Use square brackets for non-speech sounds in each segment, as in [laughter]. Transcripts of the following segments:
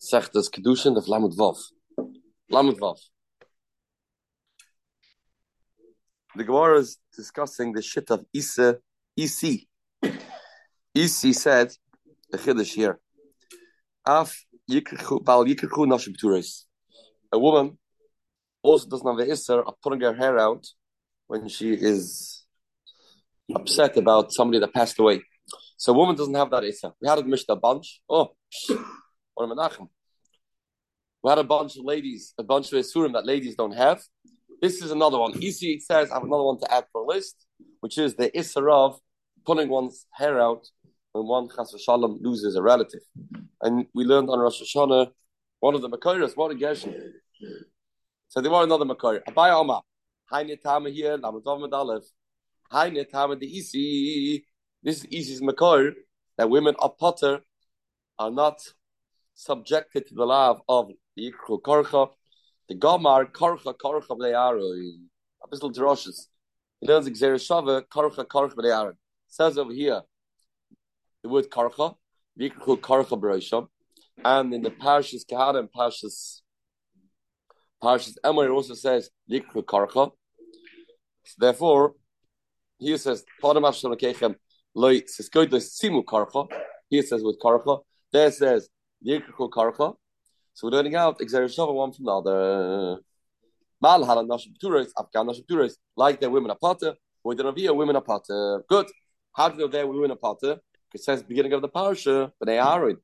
Sechtes Kiddushin of Lamed Vav. Lamed. The Gemara is discussing the shit of Isa, Isi. Isi said, the Chiddush here, Af yikrichu, bal yikrichu nashim A woman also doesn't have the Isser of putting her hair out when she is upset about somebody that passed away. So a woman doesn't have that Isser. We had a Mishnah bunch. Oh, what a Menachem. We had a bunch of ladies, a bunch of Isurim that ladies don't have. This is another one. Easy says, I have another one to add for a list, which is the Isser pulling one's hair out when one Chas Shalom loses a relative. And we learned on Rosh Hashanah, one of the Makoras, what a Gershon. So there were another Makor. Abai Oma. Haine Tama here, Lamadov Medalev. Haine Tama the Isi. This is Makor, that women of Potter are not subjected to the law of the Yikru Korcha the Gomar Korcha Korcha B'Le'aro. Apostle Droshes. He learns Xer Shava Korcha Korcha B'Le'aro. Says over here the word Korcha, Vikru Korcha B'Rosham, and in the Parshas Kahana and Parshas Parshas Emor also says Vikru Korcha. So therefore, here says Padam Avshalom Kechem Loi Siskoid Simu Korcha. Here says with Korcha. There says Vikru Korcha. So we're learning out Xer one from the other. Mal halan nashim turis, Afghan nashim turis, like their women apata, or the Ravia women apata. Good. How do you know they're women apata? Because it says beginning of the parasha, Bnei Aaron.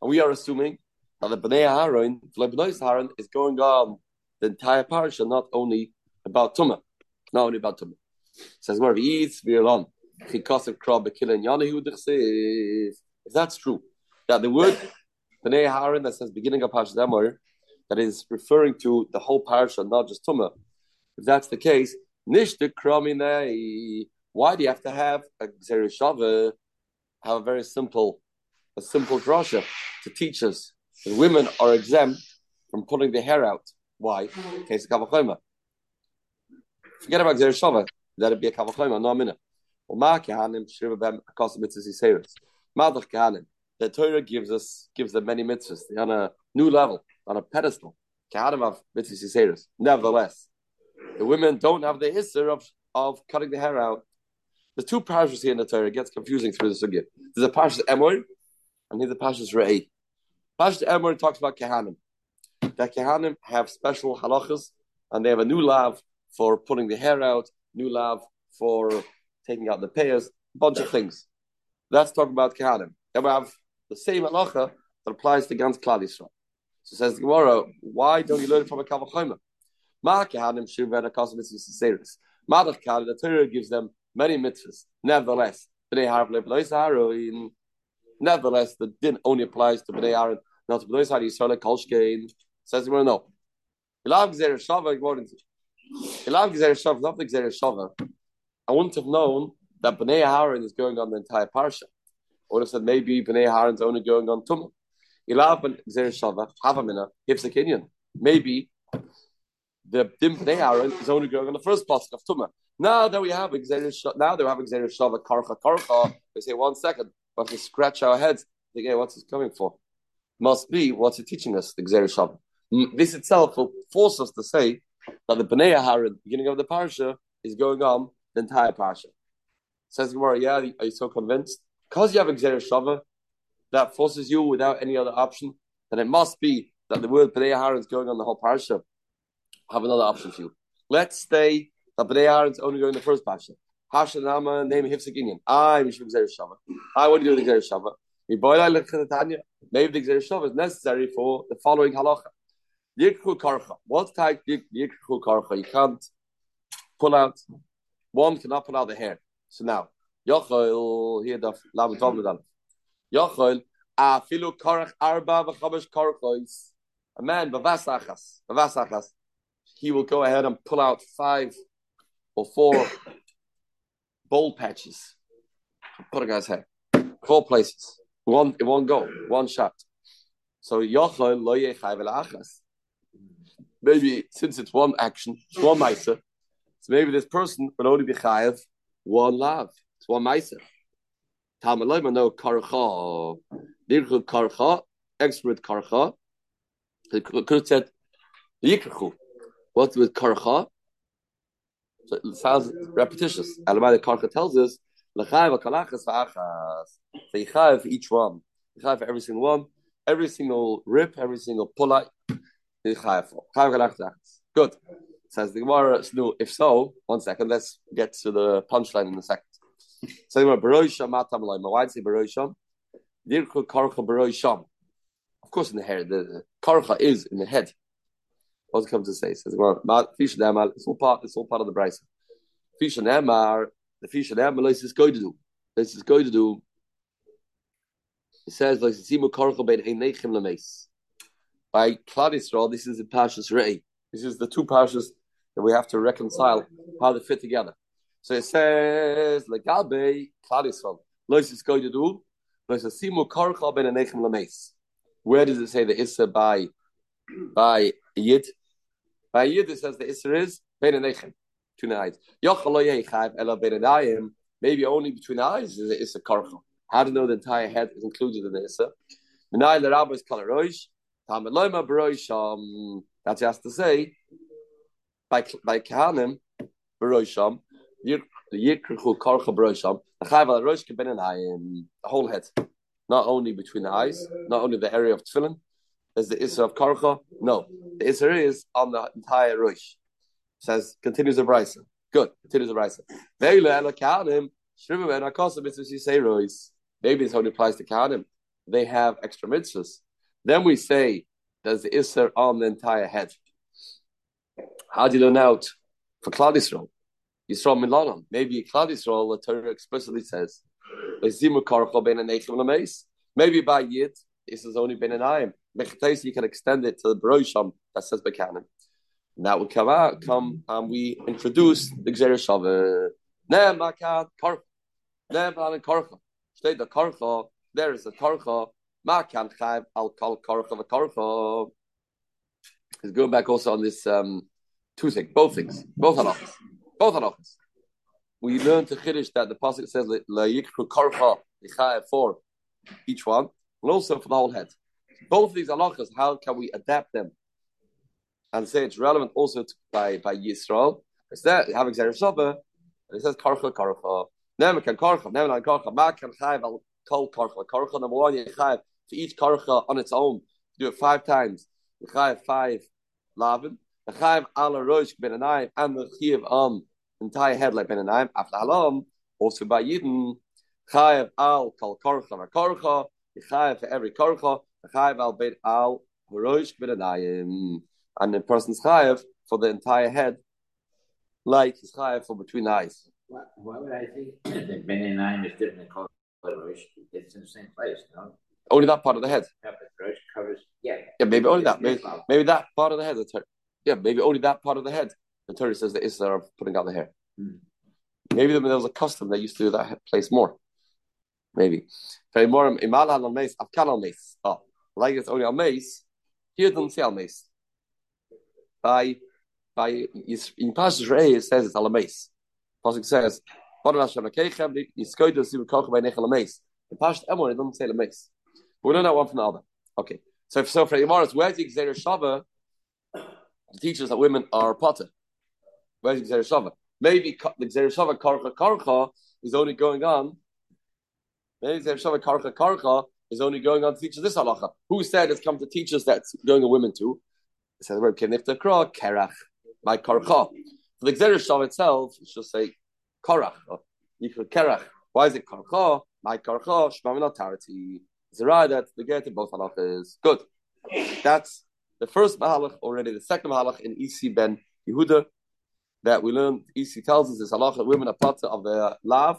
And we are assuming that the Bnei Aaron, Bnei Aaron, is going on the entire parasha, not only about Tumah, not only about Tumah. Says where he eats, Virlon. If that's true, that the word Bnei Haran that says beginning of Parashat Emor, that is referring to the whole parasha, not just Tumah. If that's the case, Nishta Kraminei, why do you have to have a Xerishava, have a very simple, a simple drasha to teach us that women are exempt from pulling their hair out. Why? Case of Kavachoma. Forget about Xerishava, that'd be a Kavachoma, no a minute. Kahanim, Shriva Bem, Akasa Mitzvah Seres. Madach Kahanim the Torah gives us gives them many mitzvahs. They're on a new level, on a pedestal. Nevertheless, the women don't have the issue of, of cutting the hair out. There's two parashas here in the Torah. It gets confusing through the sugya. There's a parashas Emor, and here's the parashas Re'ei. Parashas Emor talks about Kehanim. That Kehanim have special halachas, and they have a new lav for putting the hair out, new lav for taking out the payers, a bunch of things. That's talking about Kehanim. Then we have the same halacha that applies to Gans Klal Yisrael. So says Gemara, why don't you learn from a Kavachayma? Ma kehanim shivena kasim mitzvahs seris. Madach kal the Torah gives them many mitzvahs. Nevertheless, bnei leblois Nevertheless, the din only applies to bnei Aaron, not to bnei Aaron Yisrael kolshkein. Says Gemara, no. Ilav gzer shava ignored. Ilav gzer shava, not the gzer shava. I wouldn't have known that bnei Aaron is going on the entire parsha I would have said maybe Bnei Haran's only going on Tumah. Maybe the Dim Bnei Haran is only going on the first pasuk of Tumah. Now that we have now they have Gzer Shava, Karcha, Karcha, they say, one second, we have to scratch our heads. Think, hey, what's this coming for? Must be, what's it teaching us, the Gzer Shava? This itself will force us to say that the Bnei Haran, beginning of the parsha, is going on the entire parsha. Says Gemara, yeah, are you so convinced? because you have a Xer Shava that forces you without any other option, then it must be that the word Bnei Aaron is going on the whole parsha. Have another option for you. Let's say that Bnei Aaron is only going the first parsha. Hashanama name Hifsaginyan. I'm Mishum Xer Shava. I want to do the Xer Shava. Maybe the Xer Shava is necessary for the following halacha. Yikru Karcha. What type Yikru Karcha? You can't pull out. One cannot pull out the hair. So now, Yochel hier darf laben tov mit. Yochel a filu karach arba v'chamesh karachos. A man bavasachas, bavasachas. He will go ahead and pull out five or four [coughs] bowl patches. Put a guy's head. Four places. One one go, one shot. So Yochel lo yechai v'lachas. Maybe since it's one action, one meiser, so maybe this person would only be chayav one love. It's one meiser. Talmud no karcha. Yirchu Karcha, expert Karcha. It could have said Yikru. What's with Karcha? So it sounds repetitious. Alamai the Karcha tells us, L'chayv kalachas v'achas. So Yichayv for each one. Yichayv for every single one. Every single rip, every single pull out. Yichayv for. Chayv kalachas v'achas. Good. Says the Gemara, no, if so, one second, let's get to the punchline in a second. So the Gemara, Baroisham matam Why say Baroisham? Dirku karcha Baroisham. Of course, in the hair. The karcha is in the head. What's it come to say? Says, Fish it's all part, it's all part of the Bryce. Fish and Emar, the fish and Emar, let's just go to do. This is going to do. It says, like, Simu karcha ben Einechim Lames. By Klad Yisrael, this is the Pashas Rei. This is the two Pashas that we have to reconcile how they fit together. So it says, Legabe, Klal Yisrael, Lois is going to do, Lois Simu Karcha ben. Where does it say the Issa by by Yid? By Yid it says the Issa is ben Anechem, the eyes. Yochaloye Chayv Ela maybe only between the eyes is the Issa Karcha. How to know the entire head is included in the Issa? Menai Lerabba is Kalaroish, Baroish, um, that's just to say, by by Kahanim, Baroisham, the Yikrichu Karcha Baroisham, the Chayv al Rosh Keben and the um, whole head, not only between the eyes, not only the area of Tefillin, there's the Isra of Karcha. No, the Isra is on the entire Rosh. Says continues the Brisa. Good, continues the Brisa. Ve'ila ela Kahanim, Shrivu and Akasa mitzvahs you say Rois. Maybe this only applies to Kahanim. They have extra mitzvahs. Then we say, there's the Isra on the entire head. How do you learn out for Klal Yisrael? Yisrael Milanon. Maybe Klal Yisrael, the Torah explicitly says, Maybe by Yid, this has only been an ayim. You can extend it to the Barosham that says Bekanim. And that would come out, come, and we introduce the Gzer Shavah. Ne Makat Karcha. Ne Makat Karcha. State the there is a Karcha. Makan Chayv Al Kal Karcha Karcha. He's going back also on this um, two things, both things, both halachas, both halachas. We learn to Kiddush that the pasuk says la yikru for each one, and also for the whole head. Both these halachas, how can we adapt them and say it's relevant also to, by by Yisrael? It's there have Xeris Shabbat, and it says karcha karcha. Never can karcha, never can karcha. Ma can al kol karcha karcha. Number one, you chayv to each karcha on its own. Do it five times. You chayv five lavin. The chayv ala ben anayim and the chiyuv on entire head like ben anayim. After halam, also by yidden chayv al kol korcha or korcha. The chayv for every korcha. The chayv al bet al rosh ben anayim. And the person's chayv for the entire head, like his chayv for between the eyes. Why, why would I think [coughs] that ben anayim is different than rosh? It's in the same place, no? Only that part of the head. Yeah, but rosh covers. Yeah. Yeah, maybe only that. Maybe, maybe that part of the head yeah, maybe only that part of the head. The Torah says the Isra of putting out the hair. Mm. Maybe there was a custom that used to do that place more. Maybe. Oh, like it's only al mace. Here it doesn't say al mace. By by in Pasuk Rei it says it's al mace. Pasuk says, "But Hashem keichem yiskoy to see koch by nechal mace." In Pasuk Emor it doesn't say al mace. We don't know one from the other. Okay. So so for Imaras, where's the Xer Shava? teaches that women are potter. Where's the Xereshava? Maybe the Xereshava Karcha Karcha is only going on. Maybe the Xereshava Karcha Karcha is only going on to teach us this halacha. Who said it's come to teach us that's going to women too? It says the word Kenifta Kra, Kerach, my Karcha. For the Xereshava itself, it's just say Karach, Yikra Kerach. Why is it Karcha? My Karcha, Shmamina Tarati. It's that the get both halachas. Good. That's the first Mahalach already, the second Mahalach in Isi ben Yehuda that we learned, Isi tells us is halacha women are part of the lav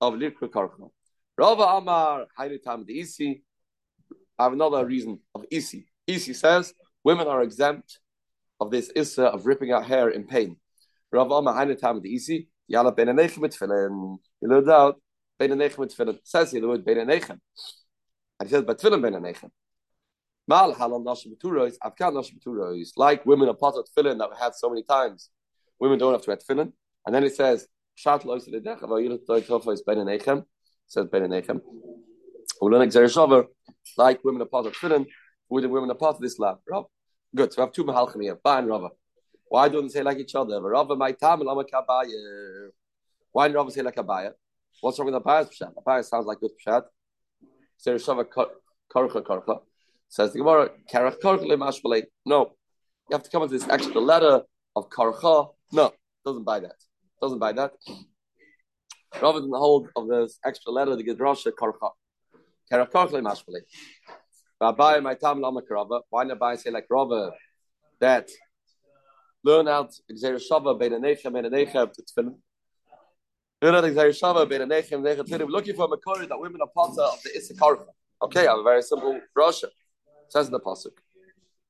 of Likra Karcha. Rava Amar, Haile Tam the Isi. I have another reason of Isi. Isi says women are exempt of this issa of ripping out hair in pain. Rav Amar, Haile Tam the Isi. Yala ben Anechem mit Tfilin. You learned out, ben Anechem mit Tfilin. Says here the word ben Anechem. And he says, but Tfilin ben Anechem. Mal halal nashim b'turos, avkan nashim b'turos. Like women are part of tefillin that we had so many times. Women don't have to wear tefillin. And then it says, Shat lo yisad edech, aval yirat lo yitofo is ben enechem. Says ben enechem. Ulan exer shavar, like women are part of tefillin, with the women are part of this lab. Good. So we have two mahalchim here, Ba and Rava. Why don't they say like each other? Rava my tam lama kabaya. Why do Rava say like Abaya? What's wrong with Abaya's pshat? Abaya sounds like good pshat. So Shava karcha karcha. Says the Gemara, karach karcha lemashbalei. No, you have to come with this extra letter of karcha. No, doesn't buy that. Doesn't buy that. Rather than the hold of this extra letter, the Gedrasha karcha. Karach karcha lemashbalei. Abai my tam lama karava. Why not Abai say like Rava that learn out Xer Shava bein anechem to tefillin. Learn out Xer Shava bein anechem bein tefillin. Looking for a makori that women are part of the Issachar. Okay, I have a very simple brochure. Says in the pasuk.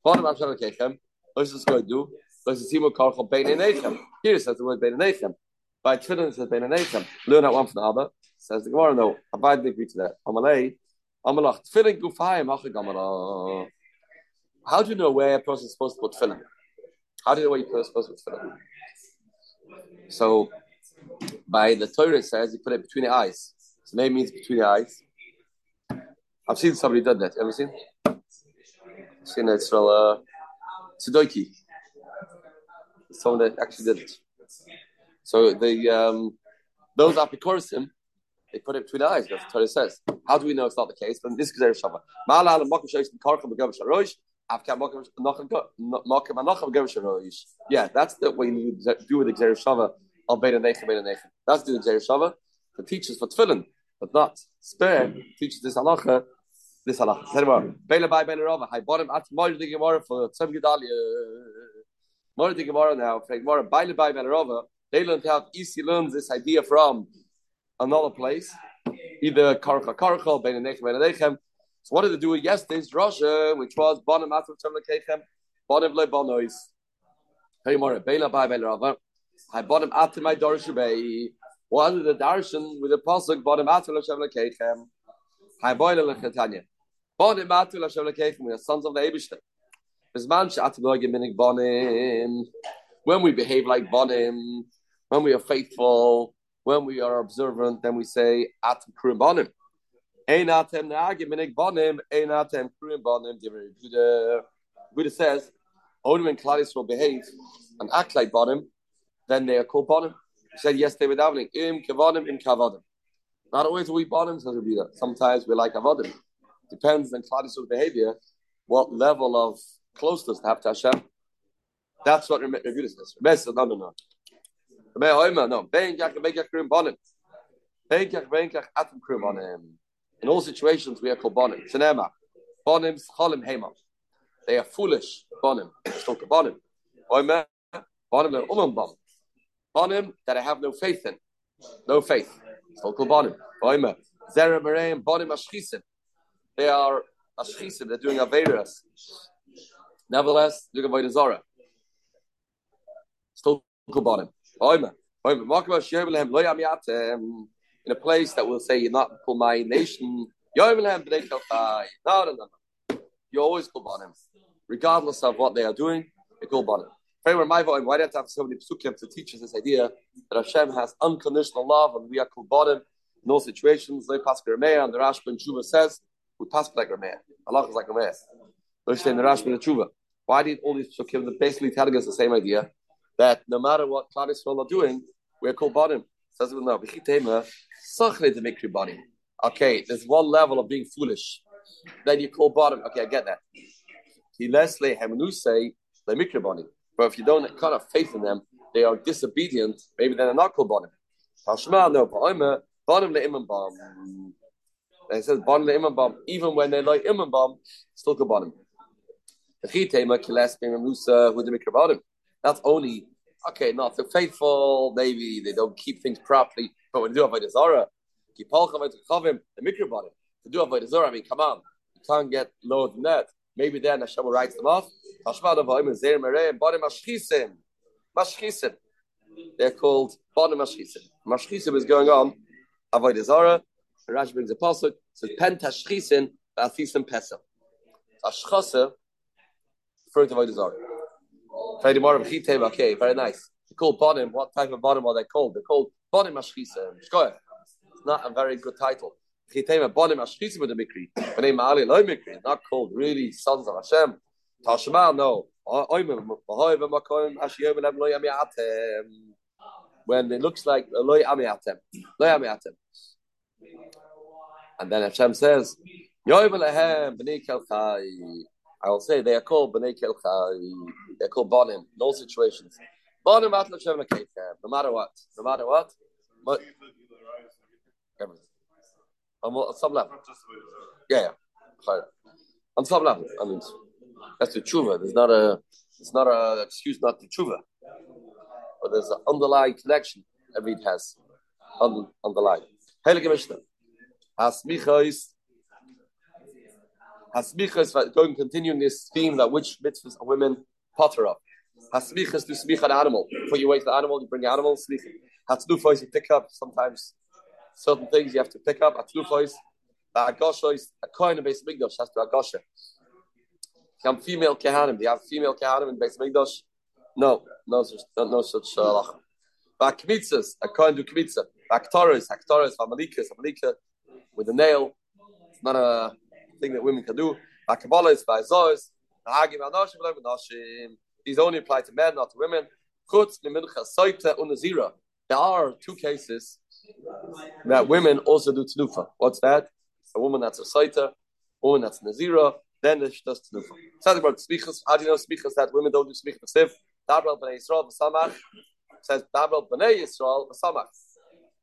What am I trying to kechem? What's this going to do? Here it says the word bein anechem. By tefillin it says bein anechem. Learn out one from the other. Says the Gemara. No, Abai didn't agree to that. Amalei. Amalach, tefillin gufayim achagamara. How do you know where a person is supposed to put tefillin? How do you know where you're supposed to put tefillin? So, by the Torah says you put it between the eyes. So maybe means between the eyes. I've seen somebody done that. Ever seen? I've seen it from uh, Tsudoki. Someone that actually did it. So the um, those apikorasim, they put it between the eyes. That's what Torah says. How do we know it's not the case? But this is Gezer Shava. Ma'ala al makom sheish karcham begav sharosh. Yeah, that's the way you do with Gezer Shava of Beit Nechem Beit Nechem. That's the Gezer Shava. The teachers for tefillin, but not spare teaches this halacha. This halacha. Tell me Bela by Bela Rava. I bought him at Mori the Gemara for Tzem Gedalia. Mori the Gemara now. For Gemara Bela by Bela Rava. They learned how easy learns this idea from another place, either Karcha Karcha, Beit Nechem Beit Nechem. So what did they do with yesterday's drasha, which was Bonim Atam Tzem Lekechem, Bonim Le Bonois. Hey Mori Bela by Bela Rava. I bought him after my Dorish Bay. What did the Darshan with the Pasuk bottom after Lashem Lekechem? I boil Lechetanya. Bottom after Lashem Lekechem, we are sons of the Abishter. Bisman Shat Minig Bonim. When we behave like Bonim, when we are faithful, when we are observant, then we say Atem Krum Bonim. Ein Atem Nagi Minig Bonim, Ein Atem Krum Bonim. The Buddha says, only when Claudius will behave and act like Bonim, then they are called bottom. He said yes, they were davening im kavadim im kavadim. Not always we bottom says Rabbi Sometimes we like avodim. Depends on Claudius' behavior, what level of closeness to have to Hashem. That's what Rabbi says. Rabbi says no, no, no. Rabbi Oima, no. Ben kach ben kach krim bonim. Ben kach ben kach atim krim bonim. In all situations, we are called bonim. Sinema. Bonim cholim hema. They are foolish bonim. Still bonim. Oima. Bonim le umam bonim bonim that I have no faith in. No faith. Still called bonim. Boima. Zera Mareim, bonim ashchisim. They are ashchisim. They're doing averas. Nevertheless, doing avodah zara. Still called bonim. Boima. In a place that will say you're not called my nation. No, no, no. You always call bonim, regardless of what they are doing. You call bonim. Why do you have to have so many psukim to teach us this idea that Hashem has unconditional love and we are kulbadim in all situations? They pass Rameya and the Rashba Tshuva says we pass like Rameya. Allah is like Rameya. Understand the Rashba and Tshuva. Why did all these psukim basically telling us the same idea that no matter what Klal Yisrael are doing, we're kulbadim? Says it now. Sachre to make body. Okay, there's one level of being foolish. Then you call bottom. Okay, I get that. He Leslie Hemenu say the mikribani. But if you don't kind of faith in them, they are disobedient. Maybe they're not called bonim. Tashma no bonim bonim leimam bam. They says bonim leimam bam. Even when they like imam bam, still called bonim. That's only okay. Not so faithful. Maybe they don't keep things properly. But when they do avodah zara, the mikra bonim. To do avodah zara, I mean, come on, you can't get lower than that. Maybe then Hashem will write them off. They're called bottom mashchisim. Mashchisim is going on. Avodah Zara. Rashi brings a pasuk. Says pen tashchisin ba'afisim pesel. Ashchasa referring to Avodah Zara. Okay, very nice. They're called bottom. What type of bottom are they called? They're called bottom mashchisim. It's not a very good title. Chitema bonim ashchisim with the mikri. Not called really sons of Hashem. Tashma no. Um, when it looks like loy amiatem, loy amiatem, and then Hashem says. I will say they are called bnei kelchai. They're called bonim. No situations. Bonim at Hashem No matter what. No matter what. On some level. Yeah, yeah. On some level. I mean, that's the tshuva. There's not a, it's not an excuse not to tshuva. But there's an underlying connection every it has. On, underlying. Heilige Mishnah. Hasmichos. is going continuing this theme that which mitzvahs are women potter up. is to smich an animal. Before you wait the animal, you bring the animal, smich. Hatzlufos, you pick up sometimes certain things you have to pick up. Atlufos, agosha is a coin of base migdosh has to agosha. Come female kehanim. Do you have female kehanim in base migdosh? No, no such, no, such halach. Uh, Kmitzas, a coin do kmitza. Aktoris, aktoris, amalikas, amalika with a nail. It's not a thing that women can do. Kabbalah is by Zois. Hagim anoshim noshim. These only apply to men, not to women. Chutz mimincha soita unazira. There are two cases that women also do tnufa. What's that? A woman that's a saita, a woman that's nazira, then she does tnufa. Something about smichas. How do you know smichas that women don't do smichas? If Dabral b'nei Yisrael v'samach says Dabral b'nei Yisrael v'samach.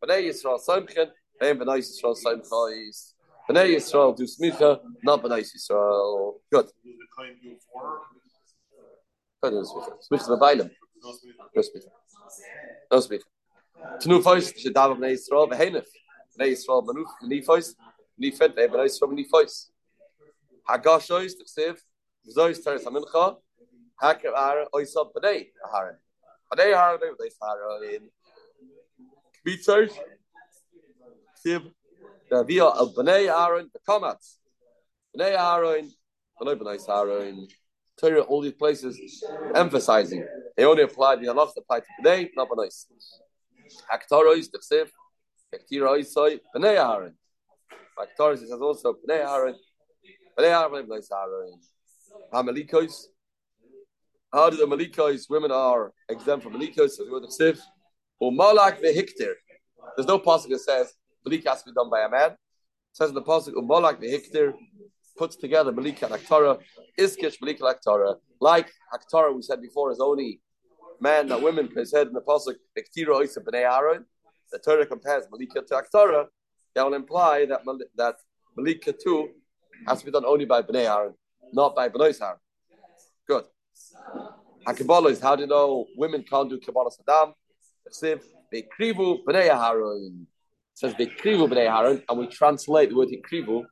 B'nei Yisrael samchen, and b'nei Yisrael samchais. B'nei Yisrael do smicha, not b'nei Yisrael. Good. Good. Smichas v'bailim. No smicha. No smicha. Tnufos, Shadav Bnei Yisrael, Vehenef. Bnei Yisrael, Manuf, Nifos, Nifed, Bnei Yisrael, Nifos. Hagashois, Tchsev, Zois, Teres HaMincha, Haker Ar, Oisab, Bnei Aharon. Bnei Aharon, Bnei Aharon. Kbitzos, Tchsev, Via of Bnei Aaron, the Komats. Bnei Aaron, Bnei Bnei Aaron. Torah, all these places emphasizing. They only apply the halachs apply to Bnei, not Bnei. Haktarois, the Chsev, Haktirois, soy, Bnei Aaron. Haktarois says also Bnei Aaron, Bnei Aaron, Bnei Aaron. Hamalikois. Uh, How do the Malikos, women are exempt from Malikos, as we the Chsev. Umalak vehiktir. There's no passage that says Malik has to be done by a man. It says in the passage, Umalak vehiktir puts together Malik and Aktara, Iskish Malik and Aktara. Like Aktara, we said before, is only man that women can said in the pasuk Ektira Oisa Bnei Aaron, the Torah compares Malika to Aktara, that will imply that that Malika too has to be done only by Bnei Aaron, not by Bnei Aaron. Good. Hakabbalah is how do you know women can't do Kabbalah Saddam? It says Bekrivu Bnei Aaron, and we translate the word Bekrivu.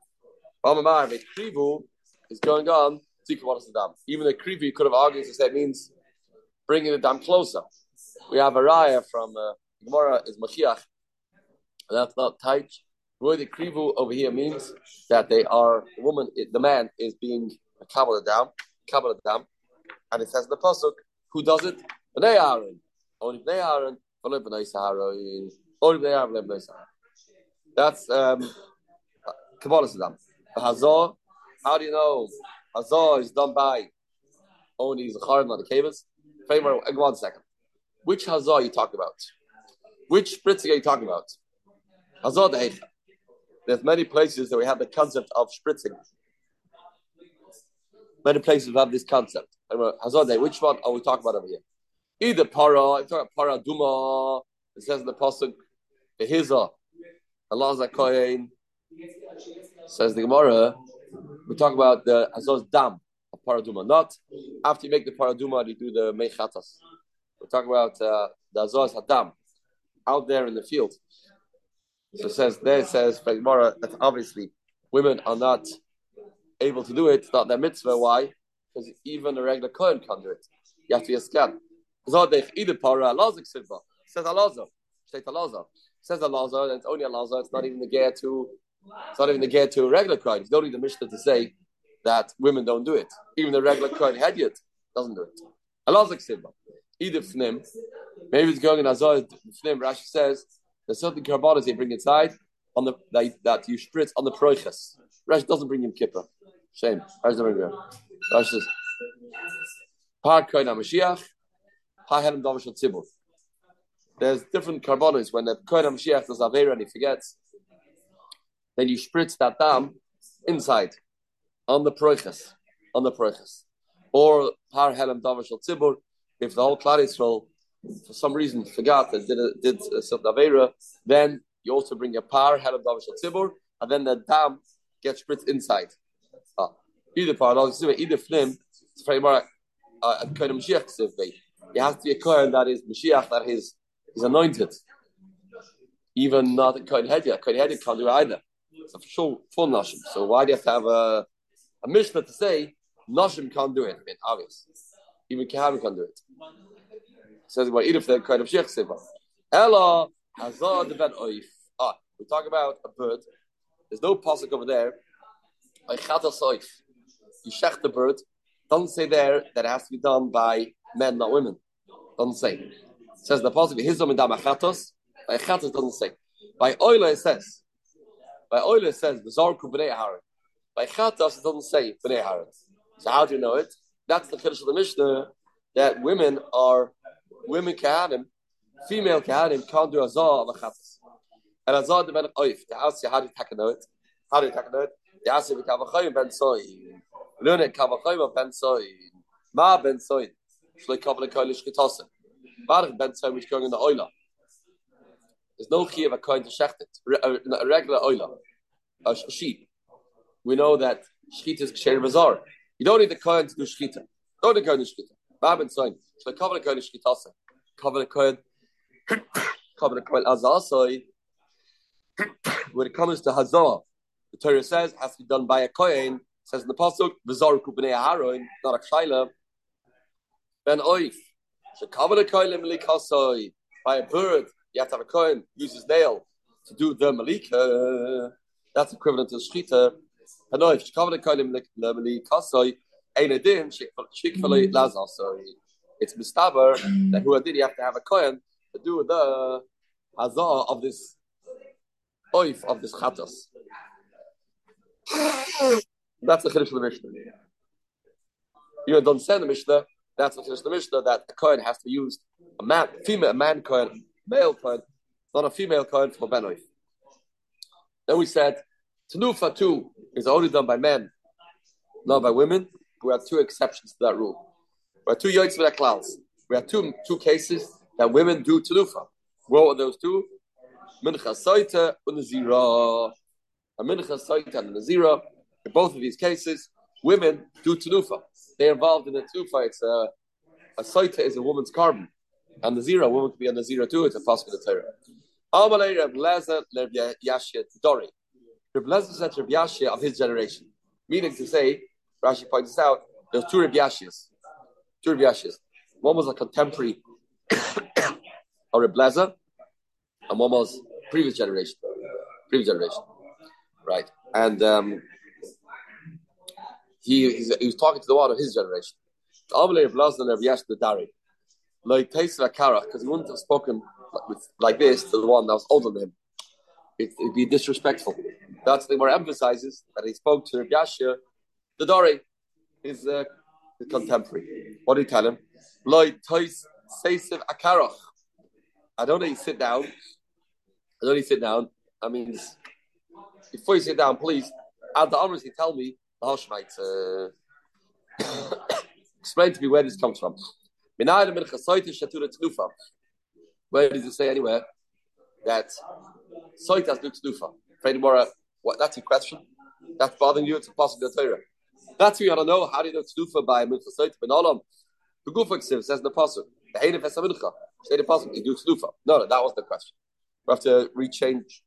Bekrivu is going on to Kabbalah Saddam. Even the Krivu could have argued to say it means bringing the dam closer. We have a raya from uh, Gemara is Mashiach. That's not tight. Roy the krivu over here means that they are the woman, the man is being a kabbalah down, kabbalah down, and it says in the pasuk, who does it? Bnei Aaron. Only Bnei Aaron, only Bnei Aaron, only Bnei Aaron, only Bnei Aaron. That's um, kabbalah sadam. Hazor. How do you know hazor is done by only Zachar, not the cables? one second. Which Hazah are you talking about? Which spritzing are you talking about? Hazah the There's many places that we have the concept of spritzing. Many places have this concept. Which one are we talking about over here? Either para, I'm talking para duma. It says in the pasuk, the hiza, Allah Kohen. Says the Gemara. We talk about the Hazah's dam paraduma. Not after you make the paraduma, you do the mechatas. We talk about uh, the azaz hadam out there in the field. So says there it says that obviously women are not able to do it. Not their mitzvah. Why? Because even a regular kohen can't do it. You have to be a scan. Either para alazik silva says alaza. State alaza says alaza. And it's only alaza. It's not even the gear to. It's not even the gear to a regular kohen. You don't need the mishnah to say that women don't do it. Even the regular Kohen Hedyot doesn't do it. Allah Simba. Either Fnim, maybe it's going in Azar Fnim, Rashi says, there's certain carbonas they bring inside, on the that, that you spritz on the proiches. Rash doesn't bring him kippah. Shame. Rash doesn't bring him. Rash says, Par koin HaMashiach, ha henem davar shel tzibur. There's different carbonos. When the koin HaMashiach does Aveira and he forgets, then you spritz that dam inside, on the proiches, on the proiches. Or par henem davar shel tzibur, if the whole Klal Yisrael, for some reason, forgot that did, a, did a certain Aveira, then you also bring a par, head of Davish Tzibur, and then the dam gets spritzed inside. Ah. Either part, either flim, it's very more uh, a kind of Mashiach You have to be a Kohen that is Mashiach, that is, is anointed. Even not a Kohen Hedya. Kohen Hedya can't do either. It's a full, full Nashim. So why do you have to have a, a Mishnah to say Nashim can't do it? I mean, obvious. Even Kehanim can't do it. Says about either for the Kohen of Mashiach Siva. Ella the Ben Oif. Ah, we talk about a bird. There's no pasuk over there. You shech the bird. Doesn't say there that it has to be done by men, not women. Doesn't say. It says the pasuk his dam achatos. By achatos doesn't say. By oila it says. By oila it says bizarre kubnei haran. By chatos it doesn't say bnei haran. So how do you know it? That's the chiddush of the Mishnah that women are women kahanim female kahanim can't do azah of a chatas. And azah the ben oif. They ask you how do you take know it? How do you take know it? They ask you kavachayim ben soy. Learn it kavachayim ben soy. Ma ben soy. Shloi kavala koilish ketasa. Baruch ben soy which going in the oila. There's no chi of a coin to shecht it. A regular oila. A sheep. We know that shchita is ksher bazar. You don't need the coin to do shchita. Don't need the coin to shchita. Ma ben soy. Shloi kavala koilish ketasa. Kavala koin when it comes to Hazah, the Torah says it has to be done by a Kohen. says in the Pasuk, Vizar Kupanei Aharon, not a Shaila. Ben Oif. Shekavana Kohen Melikasoi. By a bird, you have to have a Kohen, use his nail to do the Malika. Uh, that's equivalent to the Shchita. Ben Oif. Shekavana Kohen Melikasoi. Ein Adin, Shikfalei Lazasoi. It's mistaber that mm. who did you have to have a Kohen to do the hazah of this oif of this chatos. That's the chiddush of the Mishnah. You don't say the Mishnah. That's the chiddush of the Mishnah that a kohen has to use a man, female, a man kohen, male kohen, not a female kohen for ben oif. Then we said tenufa too is only done by men, not by women. We have two exceptions to that rule. We have two yoiks for clouds. We have two two cases that women do tenufa. What are those two? Mincha Saita and Nazira. A Mincha Saita and Nazira. In both of these cases, women do tenufa. They're involved in the tenufa. It's a, uh, a Saita is a woman's carbon. And the zero, a woman can be the zero too. It's a fast in the Torah. Amalei Reb Lezer Reb Yashia Dori. Reb Lezer said Reb Yashia of his generation. Meaning to say, Rashi points out, there's two Reb Yashias. Two Reb Yashias. One was a contemporary [coughs] or a blazer, and one was previous generation, previous generation, right? And um, he he was talking to the one of his generation. Like Taser Karach, because he wouldn't have spoken like this to the one that was older than him. It, would be disrespectful. That's the more emphasizes that he spoke to Rabbi Yashia, the Dari, his, uh, contemporary. What did you tell him? Like Tais Seisev Akarach. I don't need to sit down. I don't need to sit down. I mean, before you sit down, please, add the honestly tell me the Hoshmite. Uh, [coughs] explain to me where this comes from. Where does it say anywhere that Soitas do Tnufa? Fredimora, what? That's a question. That's bothering you. It's a possible Torah. That's what you want to know. How do you know Tnufa by Milcha Soit? Ben Olam. The Gufa says the Pasuk. The Heinef Esamincha. Say the possible you do tnufa. No, no, that was the question. We have to rechange.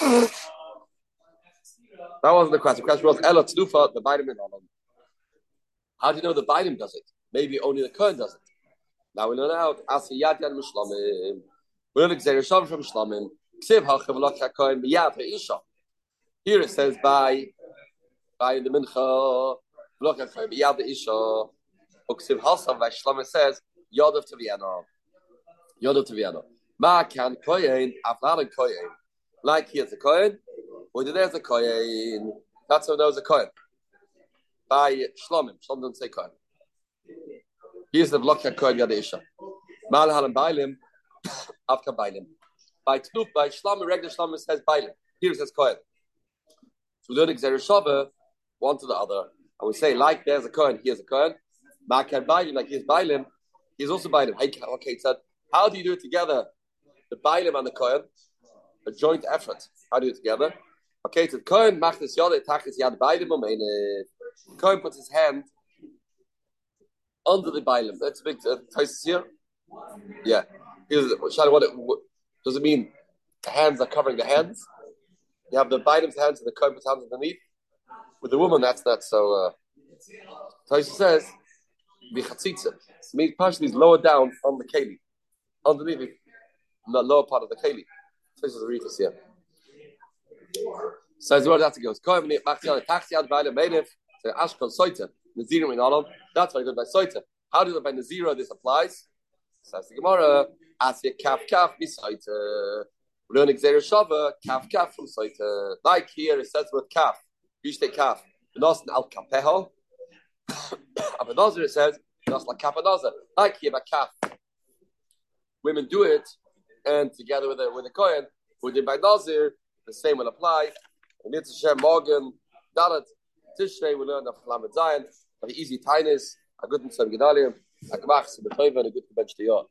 [sighs] that wasn't the question. The question was Ella tnufa, the vitamin on How do you know the vitamin does it? Maybe only the Kohen does it. Now we learn out Asa Yad Yad Mishlamim. We learn Xer Yishav from Mishlamim. Here it says by by the Mincha Lach HaKohen B'Yad Isha. Uksiv Hasav Vashlamim says Yod of Taviana. Yoda Taviana. Ma can koyin, afnada koyin. Like here's a coin, or there's a coin. That's how there's a coin. By Shlomim. Shlomim don't say coin. Here's the block coin Yad Isha. Mal Halam Bailim, [coughs] Afka Bailim. By Tnuf, by Shlomim, regular Shlomim says Bailim. Here it says coin. So we learn Xereshava, one to the other. And we say, like there's a coin, here's a coin. Makan Bailim, like here's Bailim, he's also Bailim. Okay, said, how do you do it together? The Bailim and the coin, a joint effort. How do you do it together? Okay, so the coin, Machnes Yod, Tachis Yad Bailim, the coin puts his hand under the Bailim. That's a big uh, here. Yeah. What it, what, does it mean the hands are covering the hands? You have the Bailim's hands and the coin puts hands underneath. With the woman, that's not so. Uh, Taisa says, "Bichatzitza." Means partially is lower down on the keli, underneath the, the lower part of the keli. This is the reefus here. So as well that goes. Kohen machziel taxi ad ba'ile meidif. So soita nazirim in olam. That's why good by soita. How do you by nazira this applies? Says the Gemara. Asya kaf kaf bisoita. We're learning Xer Shava, kaf kaf from soita. Like here it says with kaf. Bishte kaf. Benos al kapeho. [coughs] Abenazir it says benos la kapanazir. Like by kaf. Women do it, and together with the with the kohen who did by nazir, the same will apply. And it's Hashem Morgan Dalat Tishrei we learn of Lamed Zion. Have easy tinus, a good Mitzvah Gedalim, a Gmach, a good bench to